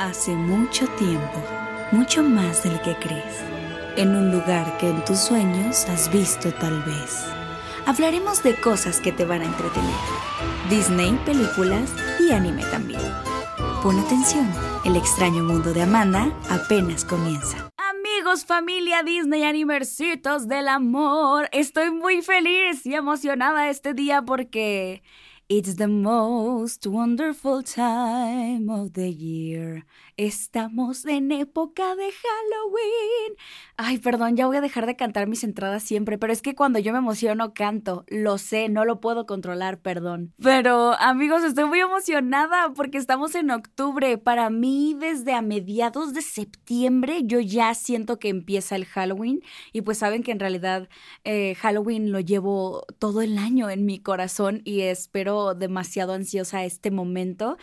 Hace mucho tiempo, mucho más del que crees, en un lugar que en tus sueños has visto tal vez. Hablaremos de cosas que te van a entretener. Disney, películas y anime también. Pon atención, el extraño mundo de Amanda apenas comienza. Amigos, familia Disney Animercitos del amor, estoy muy feliz y emocionada este día porque It's the most wonderful time of the year. Estamos en época de Halloween. Ay, perdón, ya voy a dejar de cantar mis entradas siempre, pero es que cuando yo me emociono canto. Lo sé, no lo puedo controlar, perdón. Pero amigos, estoy muy emocionada porque estamos en octubre. Para mí, desde a mediados de septiembre, yo ya siento que empieza el Halloween. Y pues saben que en realidad eh, Halloween lo llevo todo el año en mi corazón y espero demasiado ansiosa este momento.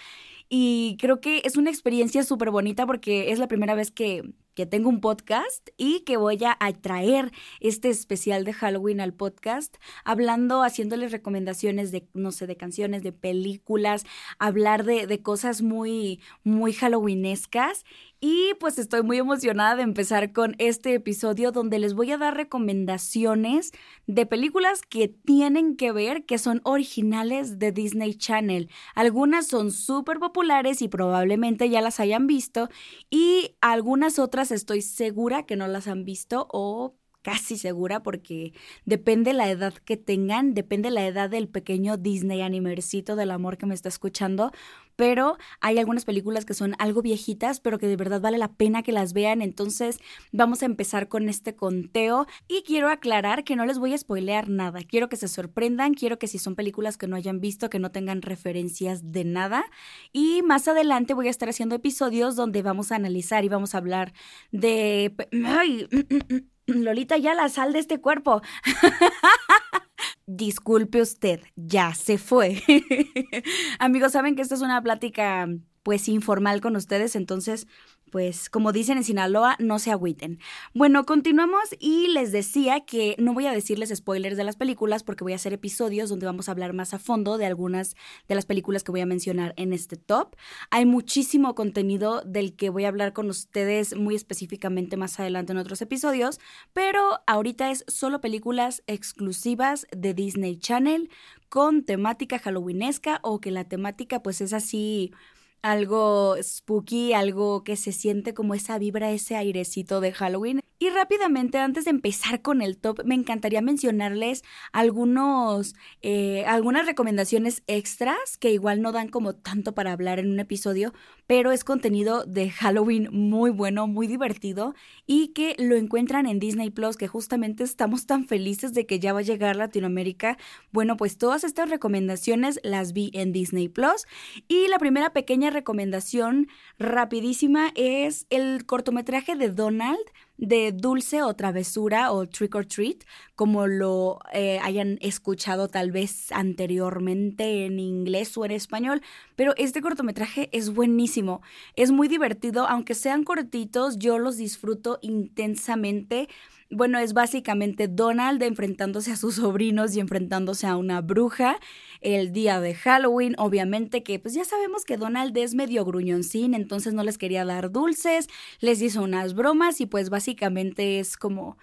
Y creo que es una experiencia súper bonita porque es la primera vez que, que tengo un podcast y que voy a traer este especial de Halloween al podcast, hablando, haciéndoles recomendaciones de, no sé, de canciones, de películas, hablar de, de cosas muy, muy halloweenescas y pues estoy muy emocionada de empezar con este episodio donde les voy a dar recomendaciones de películas que tienen que ver, que son originales de Disney Channel. Algunas son súper populares y probablemente ya las hayan visto y algunas otras estoy segura que no las han visto o casi segura porque depende la edad que tengan, depende la edad del pequeño Disney animercito del amor que me está escuchando, pero hay algunas películas que son algo viejitas, pero que de verdad vale la pena que las vean, entonces vamos a empezar con este conteo. Y quiero aclarar que no les voy a spoilear nada, quiero que se sorprendan, quiero que si son películas que no hayan visto, que no tengan referencias de nada. Y más adelante voy a estar haciendo episodios donde vamos a analizar y vamos a hablar de... Ay, Lolita, ya la sal de este cuerpo. Disculpe usted, ya se fue. Amigos, saben que esta es una plática pues informal con ustedes, entonces pues como dicen en Sinaloa, no se agüiten. Bueno, continuamos y les decía que no voy a decirles spoilers de las películas porque voy a hacer episodios donde vamos a hablar más a fondo de algunas de las películas que voy a mencionar en este top. Hay muchísimo contenido del que voy a hablar con ustedes muy específicamente más adelante en otros episodios, pero ahorita es solo películas exclusivas de Disney Channel con temática halloweenesca o que la temática pues es así algo spooky, algo que se siente como esa vibra, ese airecito de Halloween. Y rápidamente, antes de empezar con el top, me encantaría mencionarles algunos, eh, algunas recomendaciones extras que igual no dan como tanto para hablar en un episodio, pero es contenido de Halloween muy bueno, muy divertido y que lo encuentran en Disney Plus, que justamente estamos tan felices de que ya va a llegar Latinoamérica. Bueno, pues todas estas recomendaciones las vi en Disney Plus y la primera pequeña recomendación rapidísima es el cortometraje de Donald de dulce o travesura o trick or treat, como lo eh, hayan escuchado tal vez anteriormente en inglés o en español, pero este cortometraje es buenísimo, es muy divertido, aunque sean cortitos, yo los disfruto intensamente bueno, es básicamente Donald enfrentándose a sus sobrinos y enfrentándose a una bruja el día de Halloween. Obviamente que pues ya sabemos que Donald es medio gruñoncín, entonces no les quería dar dulces, les hizo unas bromas y pues básicamente es como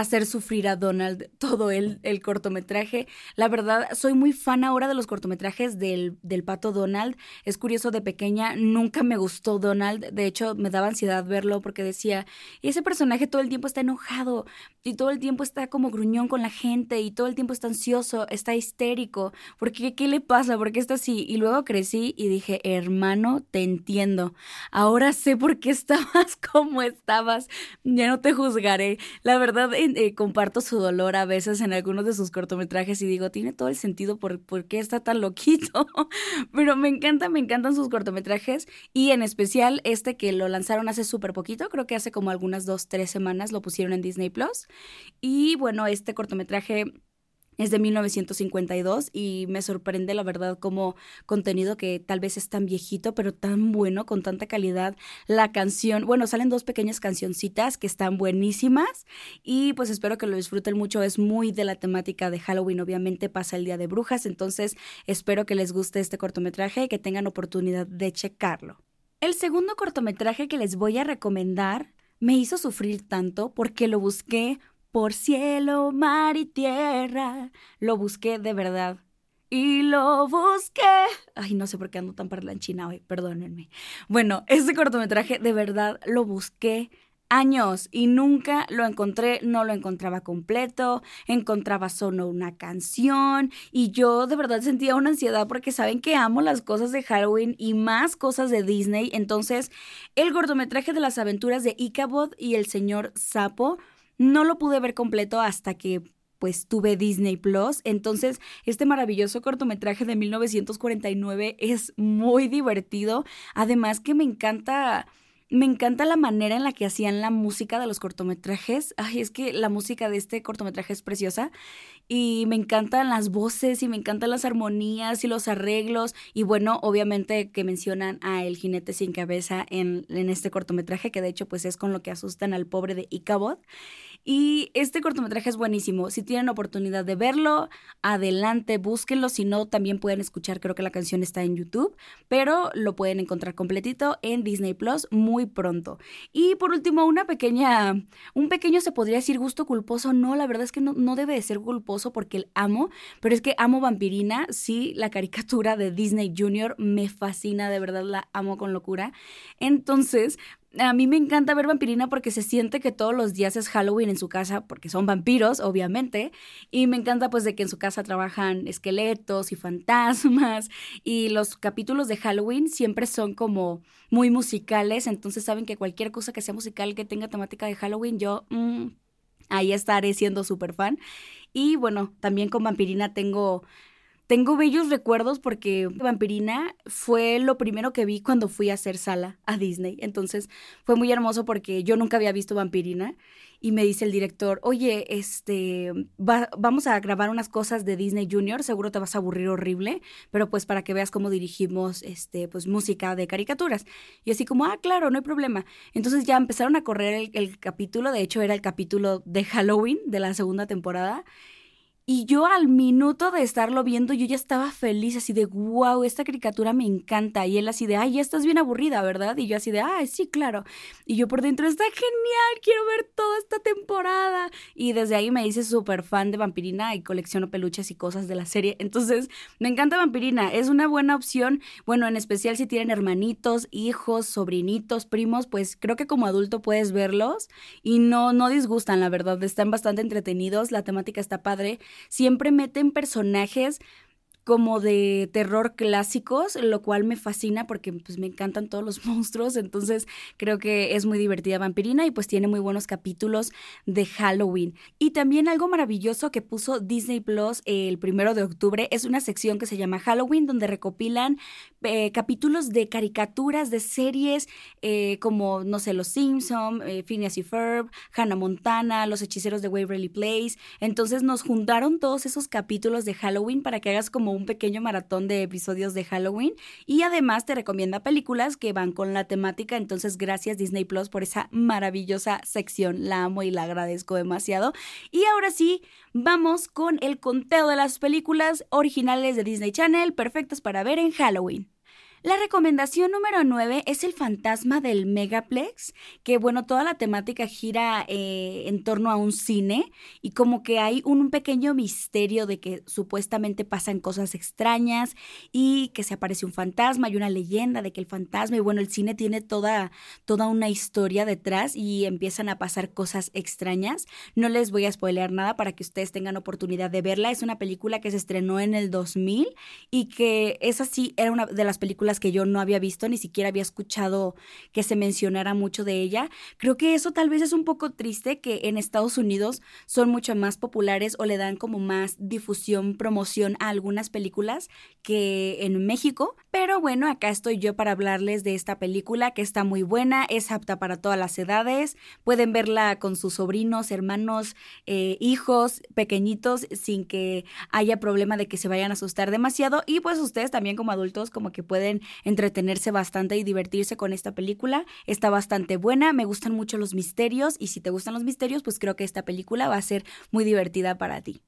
hacer sufrir a Donald todo el, el, cortometraje. La verdad, soy muy fan ahora de los cortometrajes del, del, pato Donald. Es curioso, de pequeña nunca me gustó Donald. De hecho, me daba ansiedad verlo porque decía, ese personaje todo el tiempo está enojado y todo el tiempo está como gruñón con la gente y todo el tiempo está ansioso, está histérico. ¿Por qué? ¿Qué le pasa? ¿Por qué está así? Y luego crecí y dije, hermano, te entiendo. Ahora sé por qué estabas como estabas. Ya no te juzgaré. La verdad, eh, comparto su dolor a veces en algunos de sus cortometrajes y digo, tiene todo el sentido por, por qué está tan loquito. Pero me encanta, me encantan sus cortometrajes y en especial este que lo lanzaron hace súper poquito, creo que hace como algunas dos, tres semanas lo pusieron en Disney Plus. Y bueno, este cortometraje es de 1952 y me sorprende la verdad como contenido que tal vez es tan viejito pero tan bueno, con tanta calidad. La canción, bueno, salen dos pequeñas cancioncitas que están buenísimas y pues espero que lo disfruten mucho. Es muy de la temática de Halloween, obviamente pasa el Día de Brujas, entonces espero que les guste este cortometraje y que tengan oportunidad de checarlo. El segundo cortometraje que les voy a recomendar me hizo sufrir tanto porque lo busqué por cielo, mar y tierra. Lo busqué de verdad. Y lo busqué. Ay, no sé por qué ando tan parlanchina hoy, perdónenme. Bueno, este cortometraje de verdad lo busqué años y nunca lo encontré, no lo encontraba completo, encontraba solo una canción y yo de verdad sentía una ansiedad porque saben que amo las cosas de Halloween y más cosas de Disney, entonces el cortometraje de las aventuras de Ichabod y el señor Sapo no lo pude ver completo hasta que pues tuve Disney Plus. Entonces, este maravilloso cortometraje de 1949 es muy divertido. Además que me encanta me encanta la manera en la que hacían la música de los cortometrajes. Ay, es que la música de este cortometraje es preciosa. Y me encantan las voces y me encantan las armonías y los arreglos. Y bueno, obviamente que mencionan a El jinete sin cabeza en, en este cortometraje, que de hecho pues es con lo que asustan al pobre de Icabod. Y este cortometraje es buenísimo. Si tienen oportunidad de verlo, adelante, búsquenlo. Si no, también pueden escuchar, creo que la canción está en YouTube, pero lo pueden encontrar completito en Disney Plus muy pronto. Y por último, una pequeña, un pequeño se podría decir gusto culposo. No, la verdad es que no, no debe de ser culposo porque el amo, pero es que amo Vampirina. Sí, la caricatura de Disney Junior me fascina, de verdad la amo con locura. Entonces, a mí me encanta ver Vampirina porque se siente que todos los días es Halloween en su casa, porque son vampiros, obviamente. Y me encanta pues de que en su casa trabajan esqueletos y fantasmas. Y los capítulos de Halloween siempre son como muy musicales. Entonces saben que cualquier cosa que sea musical que tenga temática de Halloween, yo mm, ahí estaré siendo súper fan. Y bueno, también con Vampirina tengo tengo bellos recuerdos porque Vampirina fue lo primero que vi cuando fui a hacer sala a Disney. Entonces fue muy hermoso porque yo nunca había visto Vampirina y me dice el director, oye, este, vamos a grabar unas cosas de Disney Junior, seguro te vas a aburrir horrible, pero pues para que veas cómo dirigimos, este, pues música de caricaturas. Y así como, ah, claro, no hay problema. Entonces ya empezaron a correr el, el capítulo, de hecho era el capítulo de Halloween de la segunda temporada. Y yo al minuto de estarlo viendo, yo ya estaba feliz, así de, wow, esta caricatura me encanta. Y él así de, ay, ya estás bien aburrida, ¿verdad? Y yo así de, ay, sí, claro. Y yo por dentro, está genial, quiero ver toda esta temporada. Y desde ahí me hice súper fan de Vampirina y colecciono peluches y cosas de la serie. Entonces, me encanta Vampirina, es una buena opción. Bueno, en especial si tienen hermanitos, hijos, sobrinitos, primos, pues creo que como adulto puedes verlos y no, no disgustan, la verdad. Están bastante entretenidos, la temática está padre siempre meten personajes como de terror clásicos, lo cual me fascina porque pues me encantan todos los monstruos, entonces creo que es muy divertida Vampirina y pues tiene muy buenos capítulos de Halloween. Y también algo maravilloso que puso Disney Plus el primero de octubre es una sección que se llama Halloween donde recopilan eh, capítulos de caricaturas, de series eh, como, no sé, Los Simpson, eh, Phineas y Ferb, Hannah Montana, Los Hechiceros de Waverly Place. Entonces nos juntaron todos esos capítulos de Halloween para que hagas como un pequeño maratón de episodios de Halloween y además te recomienda películas que van con la temática. Entonces, gracias Disney Plus por esa maravillosa sección. La amo y la agradezco demasiado. Y ahora sí, vamos con el conteo de las películas originales de Disney Channel perfectas para ver en Halloween. La recomendación número 9 es el fantasma del Megaplex, que bueno, toda la temática gira eh, en torno a un cine y como que hay un pequeño misterio de que supuestamente pasan cosas extrañas y que se aparece un fantasma y una leyenda de que el fantasma y bueno, el cine tiene toda, toda una historia detrás y empiezan a pasar cosas extrañas. No les voy a spoilear nada para que ustedes tengan oportunidad de verla. Es una película que se estrenó en el 2000 y que es así, era una de las películas que yo no había visto, ni siquiera había escuchado que se mencionara mucho de ella. Creo que eso tal vez es un poco triste que en Estados Unidos son mucho más populares o le dan como más difusión, promoción a algunas películas que en México. Pero bueno, acá estoy yo para hablarles de esta película que está muy buena, es apta para todas las edades, pueden verla con sus sobrinos, hermanos, eh, hijos pequeñitos sin que haya problema de que se vayan a asustar demasiado y pues ustedes también como adultos como que pueden entretenerse bastante y divertirse con esta película. Está bastante buena, me gustan mucho los misterios y si te gustan los misterios, pues creo que esta película va a ser muy divertida para ti.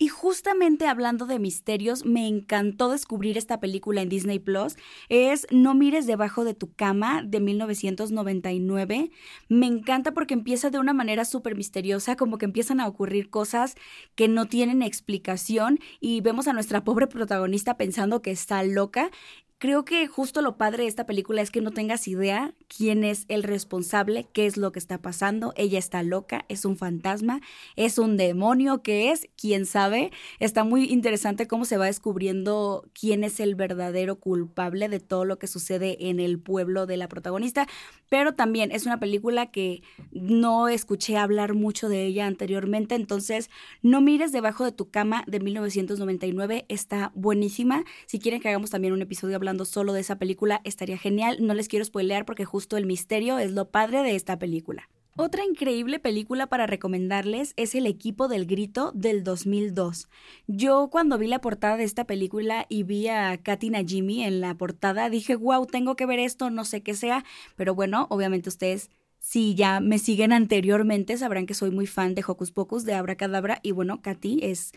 Y justamente hablando de misterios, me encantó descubrir esta película en Disney Plus. Es No mires debajo de tu cama de 1999. Me encanta porque empieza de una manera súper misteriosa, como que empiezan a ocurrir cosas que no tienen explicación y vemos a nuestra pobre protagonista pensando que está loca Creo que justo lo padre de esta película es que no tengas idea quién es el responsable, qué es lo que está pasando. Ella está loca, es un fantasma, es un demonio, ¿qué es? ¿Quién sabe? Está muy interesante cómo se va descubriendo quién es el verdadero culpable de todo lo que sucede en el pueblo de la protagonista. Pero también es una película que no escuché hablar mucho de ella anteriormente, entonces no mires debajo de tu cama de 1999, está buenísima. Si quieren que hagamos también un episodio hablando solo de esa película, estaría genial. No les quiero spoilear porque el misterio es lo padre de esta película. Otra increíble película para recomendarles es El equipo del grito del 2002. Yo cuando vi la portada de esta película y vi a Katina Jimmy en la portada dije, wow, tengo que ver esto, no sé qué sea, pero bueno, obviamente ustedes si ya me siguen anteriormente, sabrán que soy muy fan de Hocus Pocus, de Abracadabra, y bueno, Katy es,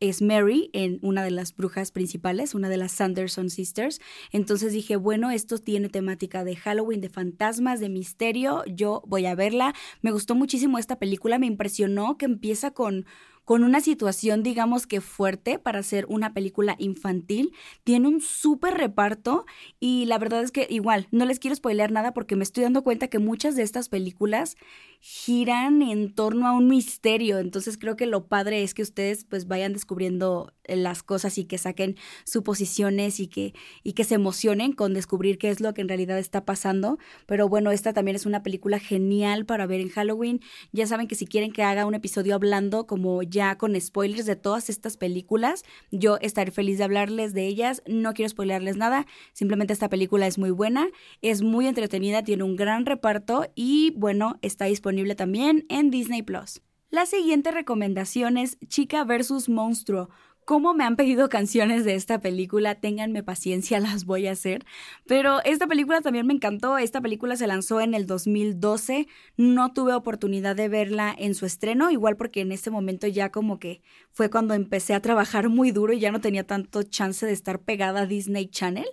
es Mary en una de las brujas principales, una de las Sanderson Sisters. Entonces dije, bueno, esto tiene temática de Halloween, de fantasmas, de misterio, yo voy a verla. Me gustó muchísimo esta película, me impresionó que empieza con con una situación, digamos que fuerte para ser una película infantil. Tiene un súper reparto y la verdad es que igual, no les quiero spoilear nada porque me estoy dando cuenta que muchas de estas películas giran en torno a un misterio. Entonces creo que lo padre es que ustedes pues vayan descubriendo las cosas y que saquen suposiciones y que, y que se emocionen con descubrir qué es lo que en realidad está pasando. Pero bueno, esta también es una película genial para ver en Halloween. Ya saben que si quieren que haga un episodio hablando como ya con spoilers de todas estas películas. Yo estaré feliz de hablarles de ellas. No quiero spoilerles nada. Simplemente esta película es muy buena, es muy entretenida, tiene un gran reparto y bueno, está disponible también en Disney Plus. La siguiente recomendación es Chica versus Monstruo cómo me han pedido canciones de esta película, ténganme paciencia, las voy a hacer. Pero esta película también me encantó, esta película se lanzó en el 2012, no tuve oportunidad de verla en su estreno, igual porque en ese momento ya como que fue cuando empecé a trabajar muy duro y ya no tenía tanto chance de estar pegada a Disney Channel,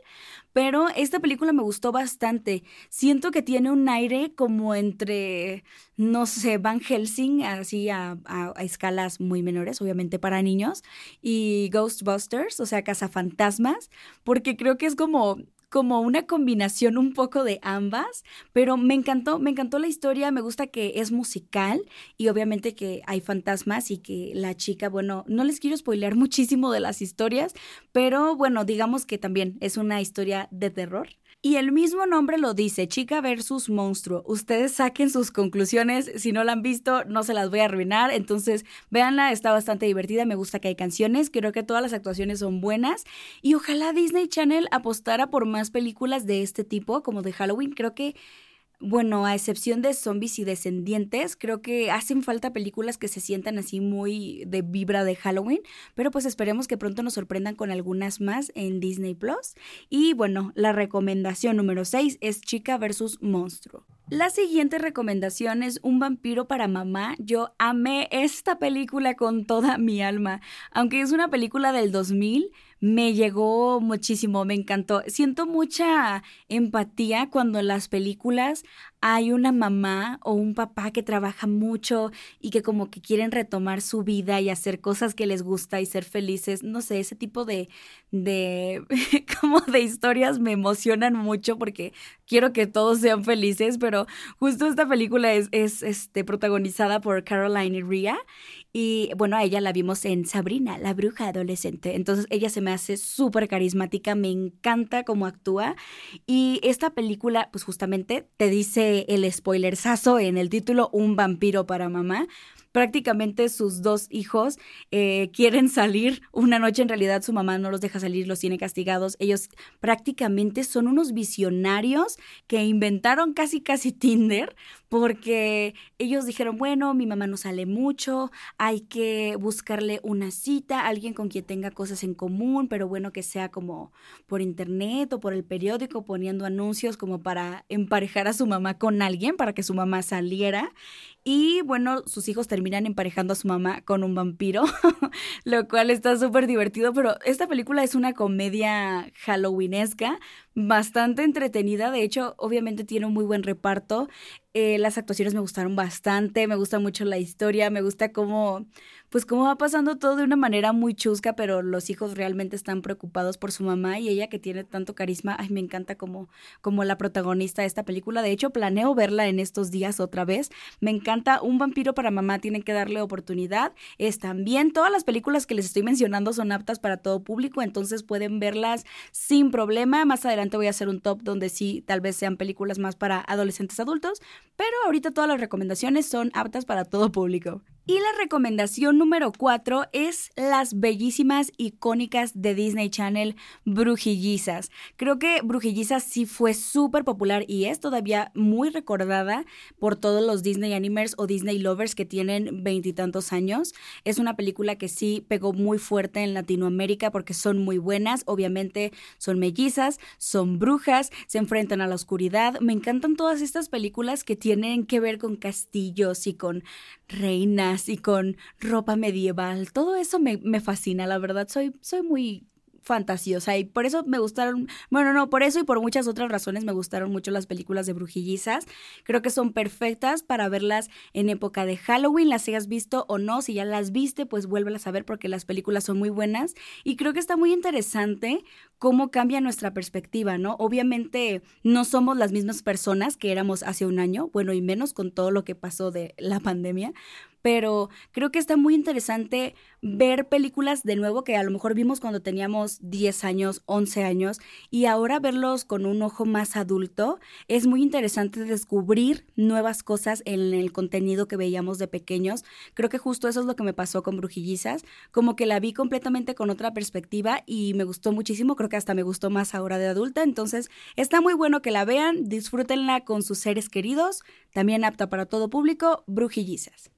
pero esta película me gustó bastante. Siento que tiene un aire como entre, no sé, Van Helsing, así a, escalas muy menores, obviamente para niños, y Ghostbusters, o sea, Cazafantasmas, porque creo que es como como una combinación un poco de ambas, pero me encantó, me encantó la historia, me gusta que es musical y obviamente que hay fantasmas y que la chica, bueno, no les quiero spoilear muchísimo de las historias, pero bueno, digamos que también es una historia de terror. Y el mismo nombre lo dice, chica versus monstruo. Ustedes saquen sus conclusiones. Si no la han visto, no se las voy a arruinar. Entonces, véanla, está bastante divertida. Me gusta que hay canciones. Creo que todas las actuaciones son buenas. Y ojalá Disney Channel apostara por más películas de este tipo, como de Halloween. Creo que bueno, a excepción de zombies y descendientes, creo que hacen falta películas que se sientan así muy de vibra de Halloween, pero pues esperemos que pronto nos sorprendan con algunas más en Disney Plus. Y bueno, la recomendación número 6 es Chica versus Monstruo. La siguiente recomendación es Un vampiro para mamá. Yo amé esta película con toda mi alma. Aunque es una película del 2000, me llegó muchísimo, me encantó. Siento mucha empatía cuando en las películas hay una mamá o un papá que trabaja mucho y que como que quieren retomar su vida y hacer cosas que les gusta y ser felices. No sé, ese tipo de, de, como de historias me emocionan mucho porque quiero que todos sean felices, pero justo esta película es, es este, protagonizada por Caroline Rhea y bueno, a ella la vimos en Sabrina, la bruja adolescente. Entonces ella se me hace súper carismática, me encanta cómo actúa. Y esta película, pues justamente te dice el spoilersazo en el título, Un vampiro para mamá prácticamente sus dos hijos eh, quieren salir. Una noche en realidad su mamá no los deja salir, los tiene castigados. Ellos prácticamente son unos visionarios que inventaron casi casi Tinder porque ellos dijeron, bueno, mi mamá no sale mucho, hay que buscarle una cita, alguien con quien tenga cosas en común, pero bueno, que sea como por internet o por el periódico poniendo anuncios como para emparejar a su mamá con alguien, para que su mamá saliera. Y bueno, sus hijos terminaron terminan emparejando a su mamá con un vampiro, lo cual está súper divertido, pero esta película es una comedia halloweenesca bastante entretenida. De hecho, obviamente tiene un muy buen reparto. Eh, las actuaciones me gustaron bastante, me gusta mucho la historia, me gusta cómo, pues cómo va pasando todo de una manera muy chusca, pero los hijos realmente están preocupados por su mamá y ella que tiene tanto carisma, ay, me encanta como, como la protagonista de esta película. De hecho, planeo verla en estos días otra vez. Me encanta Un vampiro para mamá, tienen que darle oportunidad. Es también, todas las películas que les estoy mencionando son aptas para todo público, entonces pueden verlas sin problema. Más adelante voy a hacer un top donde sí, tal vez sean películas más para adolescentes adultos, pero ahorita todas las recomendaciones son aptas para todo público. Y la recomendación número 4 es las bellísimas icónicas de Disney Channel Brujillizas. Creo que Brujillizas sí fue súper popular y es todavía muy recordada por todos los Disney Animers o Disney Lovers que tienen veintitantos años. Es una película que sí pegó muy fuerte en Latinoamérica porque son muy buenas. Obviamente son mellizas, son brujas, se enfrentan a la oscuridad. Me encantan todas estas películas que tienen que ver con castillos y con reinas y con ropa medieval. Todo eso me, me fascina, la verdad. Soy, soy muy fantasiosa y por eso me gustaron, bueno, no, por eso y por muchas otras razones me gustaron mucho las películas de brujillizas. Creo que son perfectas para verlas en época de Halloween, las hayas visto o no, si ya las viste, pues vuélvelas a ver porque las películas son muy buenas y creo que está muy interesante cómo cambia nuestra perspectiva, ¿no? Obviamente no somos las mismas personas que éramos hace un año, bueno, y menos con todo lo que pasó de la pandemia, pero creo que está muy interesante ver películas de nuevo que a lo mejor vimos cuando teníamos 10 años, 11 años, y ahora verlos con un ojo más adulto. Es muy interesante descubrir nuevas cosas en el contenido que veíamos de pequeños. Creo que justo eso es lo que me pasó con Brujillizas, como que la vi completamente con otra perspectiva y me gustó muchísimo, creo que hasta me gustó más ahora de adulta, entonces está muy bueno que la vean, disfrútenla con sus seres queridos, también apta para todo público, Brujillizas.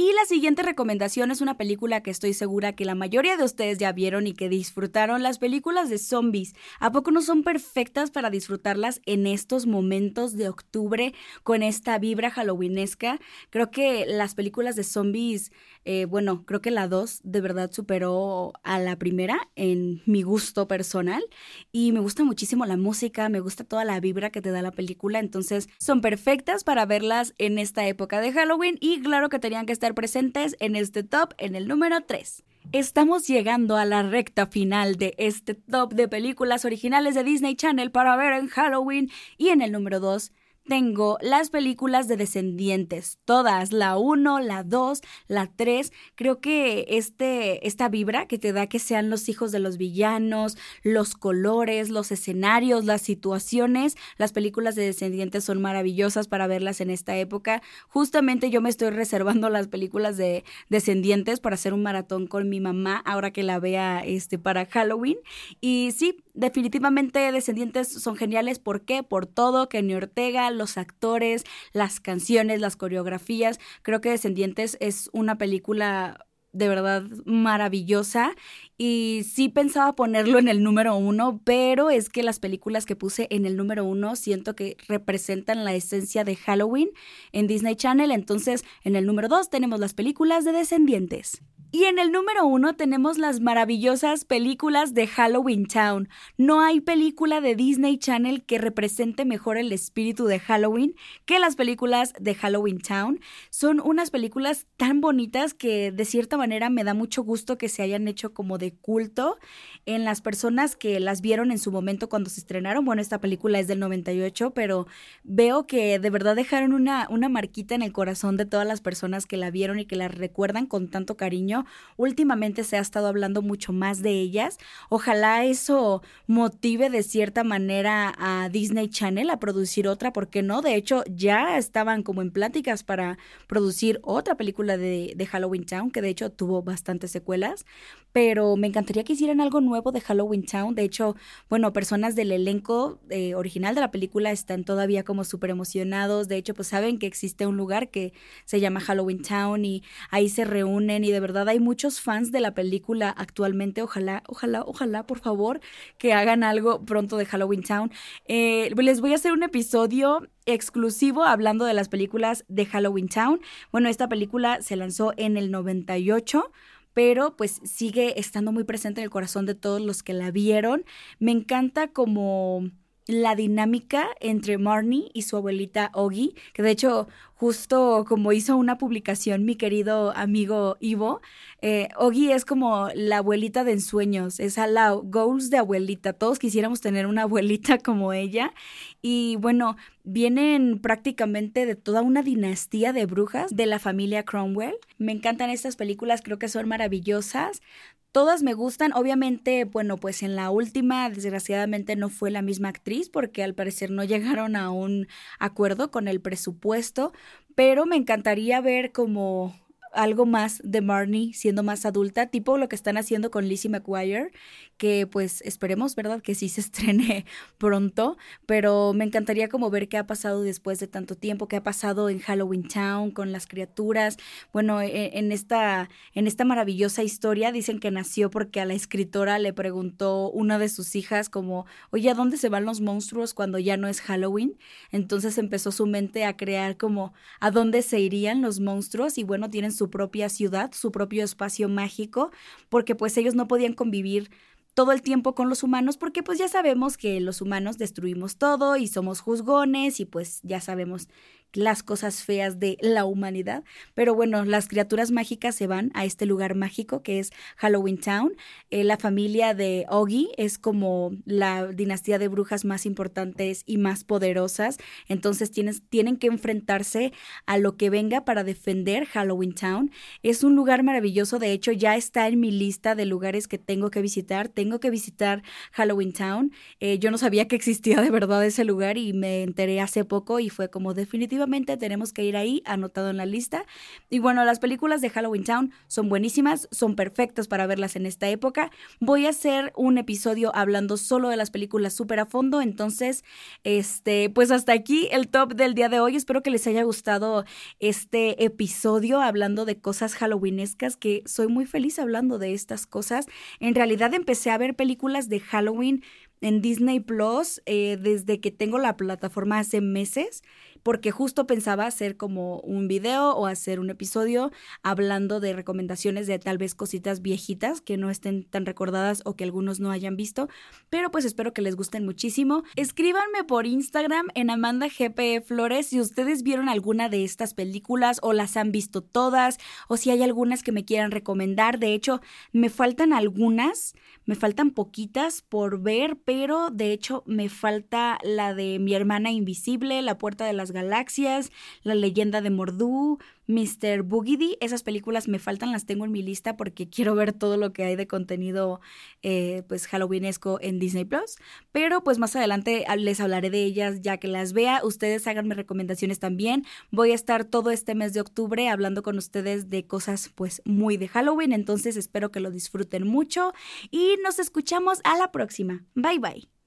Y la siguiente recomendación es una película que estoy segura que la mayoría de ustedes ya vieron y que disfrutaron, las películas de zombies. ¿A poco no son perfectas para disfrutarlas en estos momentos de octubre con esta vibra halloweenesca? Creo que las películas de zombies, eh, bueno, creo que la 2 de verdad superó a la primera en mi gusto personal y me gusta muchísimo la música, me gusta toda la vibra que te da la película, entonces son perfectas para verlas en esta época de Halloween y claro que tenían que estar presentes en este top en el número 3. Estamos llegando a la recta final de este top de películas originales de Disney Channel para ver en Halloween y en el número 2 tengo las películas de Descendientes, todas, la 1, la 2, la 3. Creo que este, esta vibra que te da que sean los hijos de los villanos, los colores, los escenarios, las situaciones, las películas de Descendientes son maravillosas para verlas en esta época. Justamente yo me estoy reservando las películas de Descendientes para hacer un maratón con mi mamá ahora que la vea este, para Halloween. Y sí, definitivamente Descendientes son geniales. ¿Por qué? Por todo, Kenny Ortega, los actores, las canciones, las coreografías. Creo que Descendientes es una película de verdad maravillosa y sí pensaba ponerlo en el número uno, pero es que las películas que puse en el número uno siento que representan la esencia de Halloween en Disney Channel, entonces en el número dos tenemos las películas de Descendientes. Y en el número uno tenemos las maravillosas películas de Halloween Town. No hay película de Disney Channel que represente mejor el espíritu de Halloween que las películas de Halloween Town. Son unas películas tan bonitas que de cierta manera me da mucho gusto que se hayan hecho como de culto en las personas que las vieron en su momento cuando se estrenaron. Bueno, esta película es del 98, pero veo que de verdad dejaron una, una marquita en el corazón de todas las personas que la vieron y que la recuerdan con tanto cariño Últimamente se ha estado hablando mucho más de ellas. Ojalá eso motive de cierta manera a Disney Channel a producir otra, ¿por qué no? De hecho, ya estaban como en pláticas para producir otra película de, de Halloween Town, que de hecho tuvo bastantes secuelas, pero me encantaría que hicieran algo nuevo de Halloween Town. De hecho, bueno, personas del elenco eh, original de la película están todavía como súper emocionados. De hecho, pues saben que existe un lugar que se llama Halloween Town y ahí se reúnen y de verdad hay muchos fans de la película actualmente. Ojalá, ojalá, ojalá, por favor, que hagan algo pronto de Halloween Town. Eh, les voy a hacer un episodio exclusivo hablando de las películas de Halloween Town. Bueno, esta película se lanzó en el 98 pero pues sigue estando muy presente en el corazón de todos los que la vieron. Me encanta como la dinámica entre Marnie y su abuelita Oggy, que de hecho justo como hizo una publicación mi querido amigo Ivo, eh, Ogi es como la abuelita de ensueños, es a la goals de abuelita. Todos quisiéramos tener una abuelita como ella. Y bueno, vienen prácticamente de toda una dinastía de brujas de la familia Cromwell. Me encantan estas películas, creo que son maravillosas. Todas me gustan, obviamente, bueno, pues en la última desgraciadamente no fue la misma actriz porque al parecer no llegaron a un acuerdo con el presupuesto, pero me encantaría ver como algo más de Marnie siendo más adulta, tipo lo que están haciendo con Lizzie McGuire, que pues esperemos, ¿verdad? Que sí se estrene pronto, pero me encantaría como ver qué ha pasado después de tanto tiempo, qué ha pasado en Halloween Town con las criaturas. Bueno, e, en esta, en esta maravillosa historia dicen que nació porque a la escritora le preguntó una de sus hijas como, oye, ¿a dónde se van los monstruos cuando ya no es Halloween? Entonces empezó su mente a crear como a dónde se irían los monstruos y bueno, tienen su propia ciudad, su propio espacio mágico, porque pues ellos no podían convivir todo el tiempo con los humanos porque pues ya sabemos que los humanos destruimos todo y somos juzgones y pues ya sabemos las cosas feas de la humanidad. Pero bueno, las criaturas mágicas se van a este lugar mágico que es Halloween Town. Eh, la familia de Oggy es como la dinastía de brujas más importantes y más poderosas. Entonces tienes, tienen que enfrentarse a lo que venga para defender Halloween Town. Es un lugar maravilloso. De hecho, ya está en mi lista de lugares que tengo que visitar. Tengo que visitar Halloween Town. Eh, yo no sabía que existía de verdad ese lugar y me enteré hace poco y fue como definitivamente tenemos que ir ahí, anotado en la lista. Y bueno, las películas de Halloween Town son buenísimas, son perfectas para verlas en esta época. Voy a hacer un episodio hablando solo de las películas súper a fondo, entonces, este, pues hasta aquí el top del día de hoy. Espero que les haya gustado este episodio hablando de cosas halloweenescas, que soy muy feliz hablando de estas cosas. En realidad empecé a ver películas de Halloween en Disney Plus eh, desde que tengo la plataforma hace meses porque justo pensaba hacer como un video o hacer un episodio hablando de recomendaciones de tal vez cositas viejitas que no estén tan recordadas o que algunos no hayan visto, pero pues espero que les gusten muchísimo. Escríbanme por Instagram en Amanda GPE Flores si ustedes vieron alguna de estas películas o las han visto todas o si hay algunas que me quieran recomendar. De hecho, me faltan algunas, me faltan poquitas por ver, pero de hecho me falta la de mi hermana invisible, La puerta de galaxias, La leyenda de Mordú, Mr. Boogedy. Esas películas me faltan, las tengo en mi lista porque quiero ver todo lo que hay de contenido eh, pues halloweenesco en Disney Plus. Pero pues más adelante les hablaré de ellas ya que las vea. Ustedes háganme recomendaciones también. Voy a estar todo este mes de octubre hablando con ustedes de cosas pues muy de Halloween. Entonces espero que lo disfruten mucho y nos escuchamos a la próxima. Bye bye.